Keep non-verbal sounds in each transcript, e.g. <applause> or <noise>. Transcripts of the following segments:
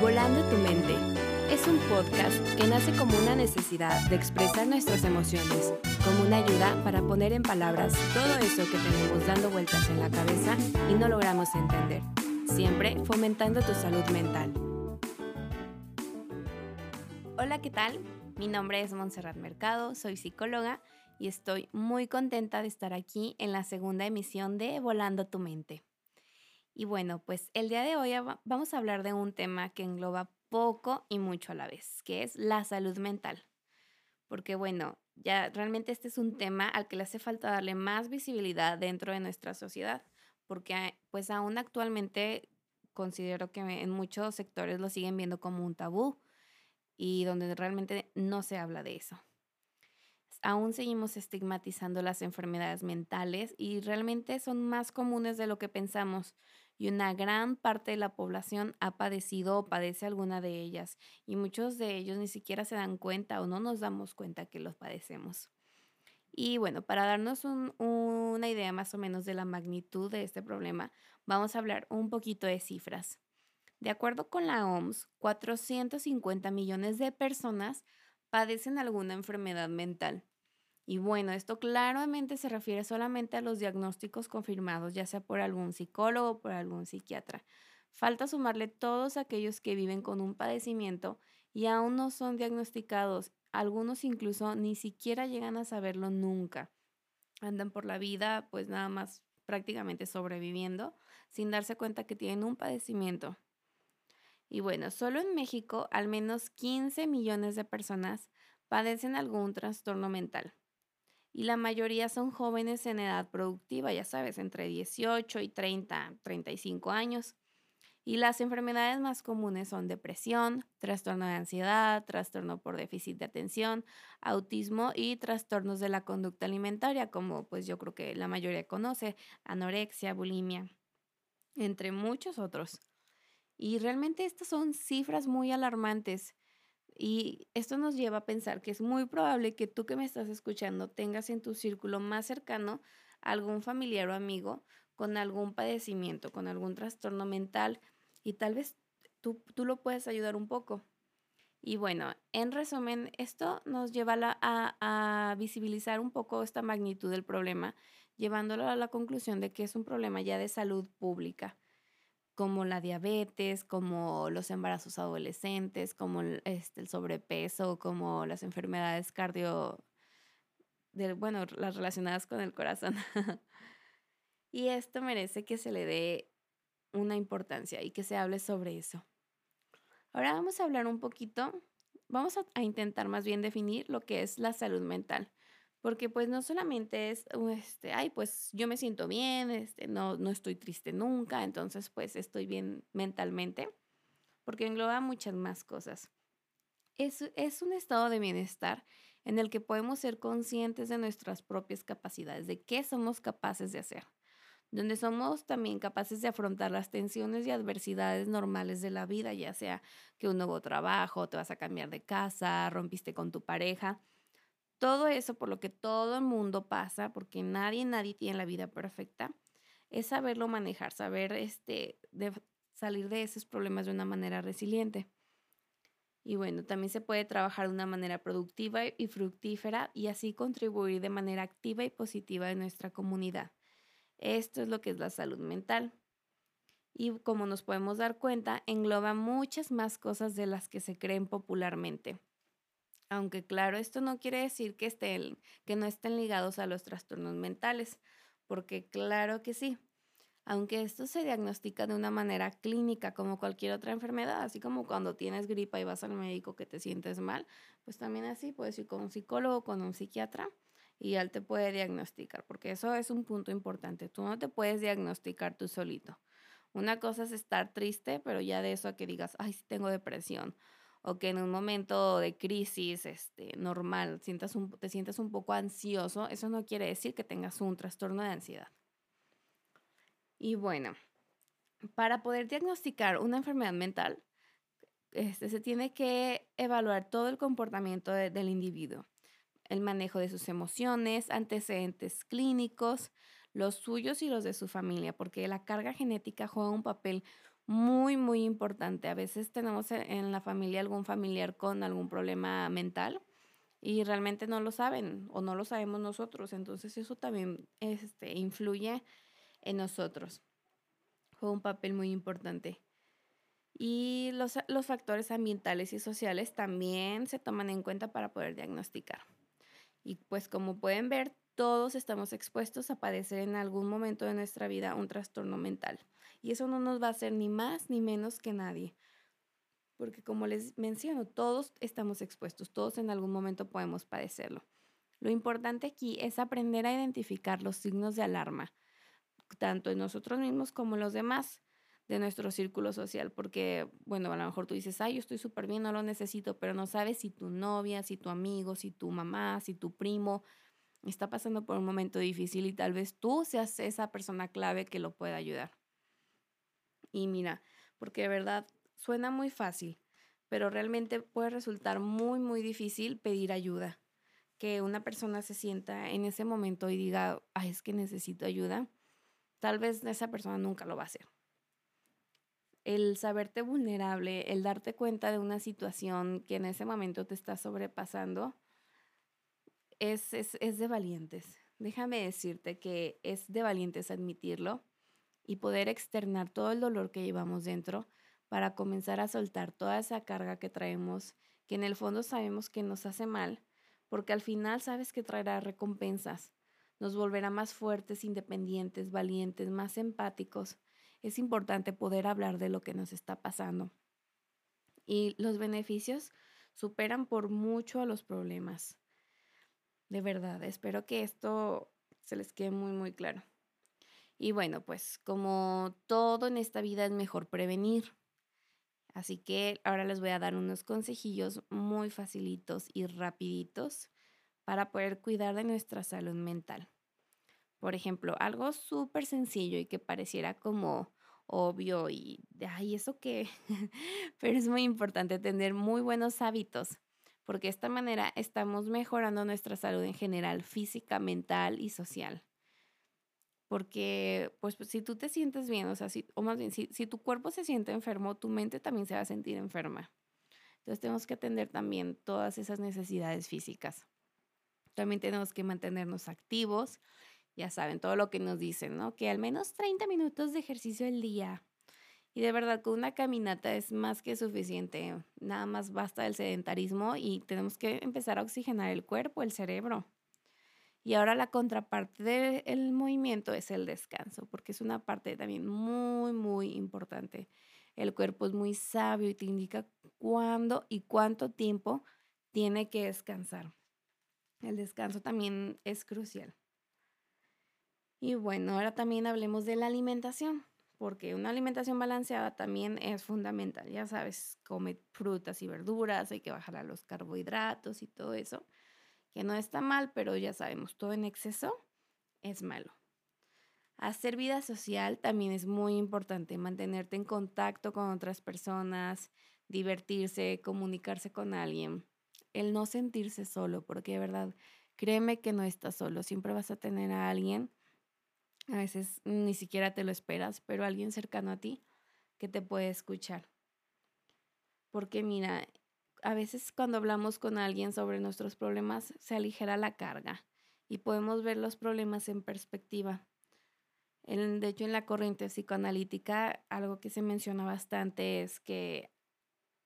Volando tu mente es un podcast que nace como una necesidad de expresar nuestras emociones, como una ayuda para poner en palabras todo eso que tenemos dando vueltas en la cabeza y no logramos entender, siempre fomentando tu salud mental. Hola, ¿qué tal? Mi nombre es Montserrat Mercado, soy psicóloga y estoy muy contenta de estar aquí en la segunda emisión de Volando tu mente. Y bueno, pues el día de hoy vamos a hablar de un tema que engloba poco y mucho a la vez, que es la salud mental. Porque bueno, ya realmente este es un tema al que le hace falta darle más visibilidad dentro de nuestra sociedad, porque pues aún actualmente considero que en muchos sectores lo siguen viendo como un tabú y donde realmente no se habla de eso aún seguimos estigmatizando las enfermedades mentales y realmente son más comunes de lo que pensamos y una gran parte de la población ha padecido o padece alguna de ellas y muchos de ellos ni siquiera se dan cuenta o no nos damos cuenta que los padecemos. Y bueno, para darnos una idea más o menos de la magnitud de este problema, vamos a hablar un poquito de cifras. De acuerdo con la OMS, 450 millones de personas padecen alguna enfermedad mental. Y bueno, esto claramente se refiere solamente a los diagnósticos confirmados, ya sea por algún psicólogo o por algún psiquiatra. Falta sumarle todos aquellos que viven con un padecimiento y aún no son diagnosticados. Algunos incluso ni siquiera llegan a saberlo nunca. Andan por la vida pues nada más prácticamente sobreviviendo sin darse cuenta que tienen un padecimiento. Y bueno, solo en México al menos 15 millones de personas padecen algún trastorno mental y la mayoría son jóvenes en edad productiva, ya sabes, entre 18 y 30, 35 años. Y las enfermedades más comunes son depresión, trastorno de ansiedad, trastorno por déficit de atención, autismo y trastornos de la conducta alimentaria, como pues yo creo que la mayoría conoce, anorexia, bulimia, entre muchos otros. Y realmente estas son cifras muy alarmantes y esto nos lleva a pensar que es muy probable que tú que me estás escuchando tengas en tu círculo más cercano algún familiar o amigo con algún padecimiento, con algún trastorno mental y tal vez tú, tú lo puedes ayudar un poco. Y bueno, en resumen, esto nos lleva a, a, visibilizar un poco esta magnitud del problema, llevándolo a la conclusión de que es un problema ya de salud pública como la diabetes, como los embarazos adolescentes, como el, este, el sobrepeso, como las enfermedades cardio, bueno, las relacionadas con el corazón. <laughs> y esto merece que se le dé una importancia y que se hable sobre eso. Ahora vamos a hablar un poquito, vamos a intentar más bien definir lo que es la salud mental porque pues no solamente es, este, ay, pues yo me siento bien, este, no, no estoy triste nunca, entonces pues estoy bien mentalmente, porque engloba muchas más cosas. Es, es un estado de bienestar en el que podemos ser conscientes de nuestras propias capacidades, de qué somos capaces de hacer, donde somos también capaces de afrontar las tensiones y adversidades normales de la vida, ya sea que un nuevo trabajo, te vas a cambiar de casa, rompiste con tu pareja, todo eso por lo que todo el mundo pasa, porque nadie, nadie tiene la vida perfecta, es saberlo manejar, saber este, salir de esos problemas de una manera resiliente. Y bueno, también se puede trabajar de una manera productiva y fructífera y así contribuir de manera activa y positiva en nuestra comunidad. Esto es lo que es la salud mental. Y como nos podemos dar cuenta, engloba muchas más cosas de las que se creen popularmente. Aunque claro, esto no quiere decir que, estén, que no estén ligados a los trastornos mentales, porque claro que sí. Aunque esto se diagnostica de una manera clínica como cualquier otra enfermedad, así como cuando tienes gripa y vas al médico que te sientes mal, pues también así puedes ir con un psicólogo, con un psiquiatra y él te puede diagnosticar, porque eso es un punto importante. Tú no te puedes diagnosticar tú solito. Una cosa es estar triste, pero ya de eso a que digas, ay, sí tengo depresión o que en un momento de crisis este, normal sientas un, te sientas un poco ansioso, eso no quiere decir que tengas un trastorno de ansiedad. Y bueno, para poder diagnosticar una enfermedad mental, este, se tiene que evaluar todo el comportamiento del individuo, el manejo de sus emociones, antecedentes clínicos, los suyos y los de su familia, porque la carga genética juega un papel muy, muy importante. A veces tenemos e, en la familia algún familiar con algún problema mental y realmente no lo saben o no lo sabemos nosotros. Entonces eso también este, influye en nosotros. Juega un papel muy importante. Y los, los factores ambientales y sociales también se toman en cuenta para poder diagnosticar. Y pues como pueden ver, todos estamos expuestos a padecer en algún momento de nuestra vida un trastorno mental. Y eso no nos va a hacer ni más ni menos que nadie. Porque como les menciono, todos estamos expuestos, todos en algún momento podemos padecerlo. Lo importante aquí es aprender a identificar los signos de alarma, tanto en nosotros mismos como en los demás de nuestro círculo social, porque, bueno, a lo mejor tú dices, ay, yo estoy súper bien, no lo necesito, pero no sabes si tu novia, si tu amigo, si tu mamá, si tu primo está pasando por un momento difícil y tal vez tú seas esa persona clave que lo pueda ayudar. Y mira, porque de verdad suena muy fácil, pero realmente puede resultar muy, muy difícil pedir ayuda. Que una persona se sienta en ese momento y diga, ay, es que necesito ayuda. Tal vez esa persona nunca lo va a hacer. El saberte vulnerable, el darte cuenta de una situación que en ese momento te está sobrepasando, es, es, es de valientes. Déjame decirte que es de valientes admitirlo y poder externar todo el dolor que llevamos dentro para comenzar a soltar toda esa carga que traemos, que en el fondo sabemos que nos hace mal, porque al final sabes que traerá recompensas, nos volverá más fuertes, independientes, valientes, más empáticos. Es importante poder hablar de lo que nos está pasando. Y los beneficios superan por mucho a los problemas. De verdad, espero que esto se les quede muy, muy claro. Y bueno, pues como todo en esta vida es mejor prevenir. Así que ahora les voy a dar unos consejillos muy facilitos y rapiditos para poder cuidar de nuestra salud mental. Por ejemplo, algo súper sencillo y que pareciera como obvio y ay, eso qué, <laughs> pero es muy importante tener muy buenos hábitos, porque de esta manera estamos mejorando nuestra salud en general, física, mental y social porque pues, si tú te sientes bien, o sea, si, o más bien, si, si tu cuerpo se siente enfermo, tu mente también se va a sentir enferma. Entonces tenemos que atender también todas esas necesidades físicas. También tenemos que mantenernos activos, ya saben, todo lo que nos dicen, ¿no? Que al menos 30 minutos de ejercicio al día. Y de verdad, con una caminata es más que suficiente. Nada más basta el sedentarismo y tenemos que empezar a oxigenar el cuerpo, el cerebro. Y ahora la contraparte del movimiento es el descanso, porque es una parte también muy, muy importante. El cuerpo es muy sabio y te indica cuándo y cuánto tiempo tiene que descansar. El descanso también es crucial. Y bueno, ahora también hablemos de la alimentación, porque una alimentación balanceada también es fundamental. Ya sabes, come frutas y verduras, hay que bajar a los carbohidratos y todo eso que no está mal, pero ya sabemos, todo en exceso es malo. Hacer vida social también es muy importante, mantenerte en contacto con otras personas, divertirse, comunicarse con alguien, el no sentirse solo, porque de verdad, créeme que no estás solo, siempre vas a tener a alguien, a veces ni siquiera te lo esperas, pero alguien cercano a ti que te puede escuchar. Porque mira, a veces cuando hablamos con alguien sobre nuestros problemas se aligera la carga y podemos ver los problemas en perspectiva. de hecho, en la corriente psicoanalítica, algo que se menciona bastante es que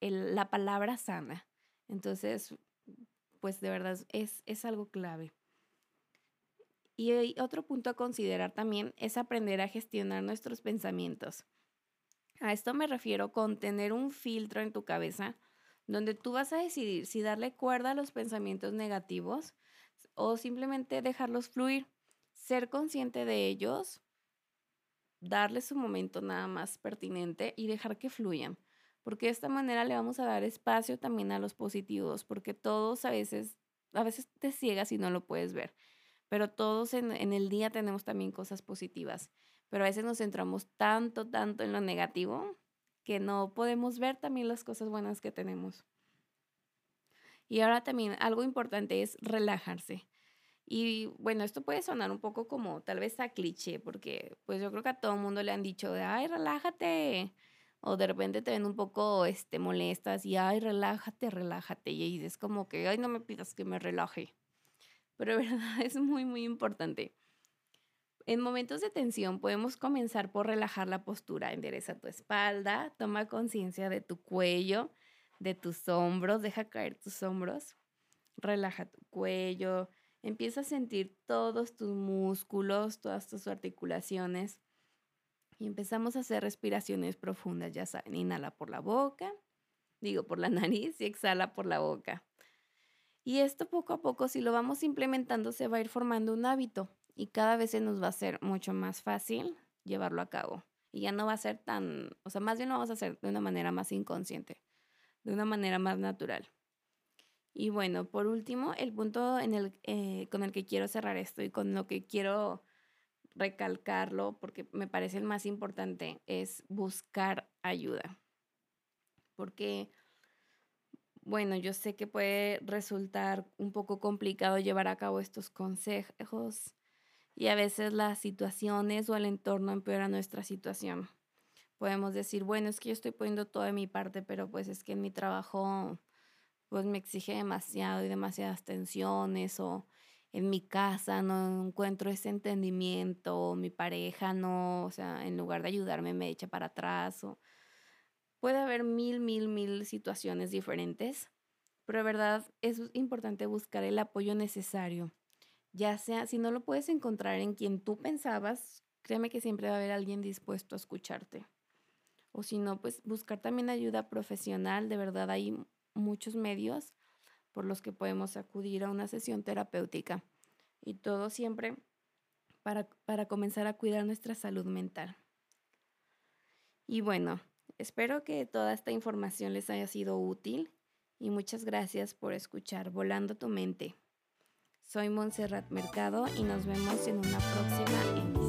la palabra sana. Entonces, pues de verdad es, es algo clave. Y otro punto a considerar también es aprender a gestionar nuestros pensamientos. A esto me refiero con tener un filtro en tu cabeza donde tú vas a decidir si darle cuerda a los pensamientos negativos o simplemente dejarlos fluir, ser consciente de ellos, darle su momento nada más pertinente y dejar que fluyan, porque de esta manera le vamos a dar espacio también a los positivos, porque todos a veces, a veces te ciegas y no lo puedes ver, pero todos en, en el día tenemos también cosas positivas, pero a veces nos centramos tanto, tanto en lo negativo que no podemos ver también las cosas buenas que tenemos. Y ahora también algo importante es relajarse. Y bueno, esto puede sonar un poco como tal vez a cliché, porque pues yo creo que a todo el mundo le han dicho de, ay, relájate. o de repente te ven un poco este, molestas y, ay, relájate, relájate. Y es como que, ay, no me pidas que me relaje. Pero <laughs> verdad es muy, muy importante. En momentos de tensión podemos comenzar por relajar la postura. Endereza tu espalda, toma conciencia de tu cuello, de tus hombros, deja caer tus hombros, relaja tu cuello, empieza a sentir todos tus músculos, todas tus articulaciones. Y empezamos a hacer respiraciones profundas, ya saben, inhala por la boca, digo por la <laughs> nariz y exhala por la boca. Y esto poco a poco, si lo vamos implementando, se va a ir formando un hábito y cada vez se nos va a ser mucho más fácil llevarlo a cabo. Y ya no va a ser tan, o sea, más bien lo vamos a hacer de una manera más inconsciente, de una manera más natural. Y bueno, por último, el punto eh, con el que quiero cerrar esto y con lo que quiero recalcarlo, porque me parece el más importante, es buscar ayuda. Porque, bueno, yo sé que puede resultar un poco complicado llevar a cabo estos consejos y a veces las situaciones o el entorno empeoran nuestra situación. Podemos decir, bueno, es que yo estoy poniendo toda mi parte, pero pues es que en mi trabajo pues me exige demasiado y demasiadas tensiones o en mi casa no encuentro ese entendimiento, mi pareja no, o sea, en lugar de ayudarme me echa para atrás o puede haber mil, mil, mil situaciones diferentes, pero de verdad es importante buscar el apoyo necesario ya sea, si no lo puedes encontrar en quien tú pensabas, créeme que siempre va a haber alguien dispuesto a escucharte. O si no, pues buscar también ayuda profesional. De verdad hay muchos medios por los que podemos acudir a una sesión terapéutica. Y todo siempre para, para comenzar a cuidar nuestra salud mental. Y bueno, espero que toda esta información les haya sido útil y muchas gracias por escuchar Volando tu mente. Soy Montserrat Mercado y nos vemos en una próxima emisión.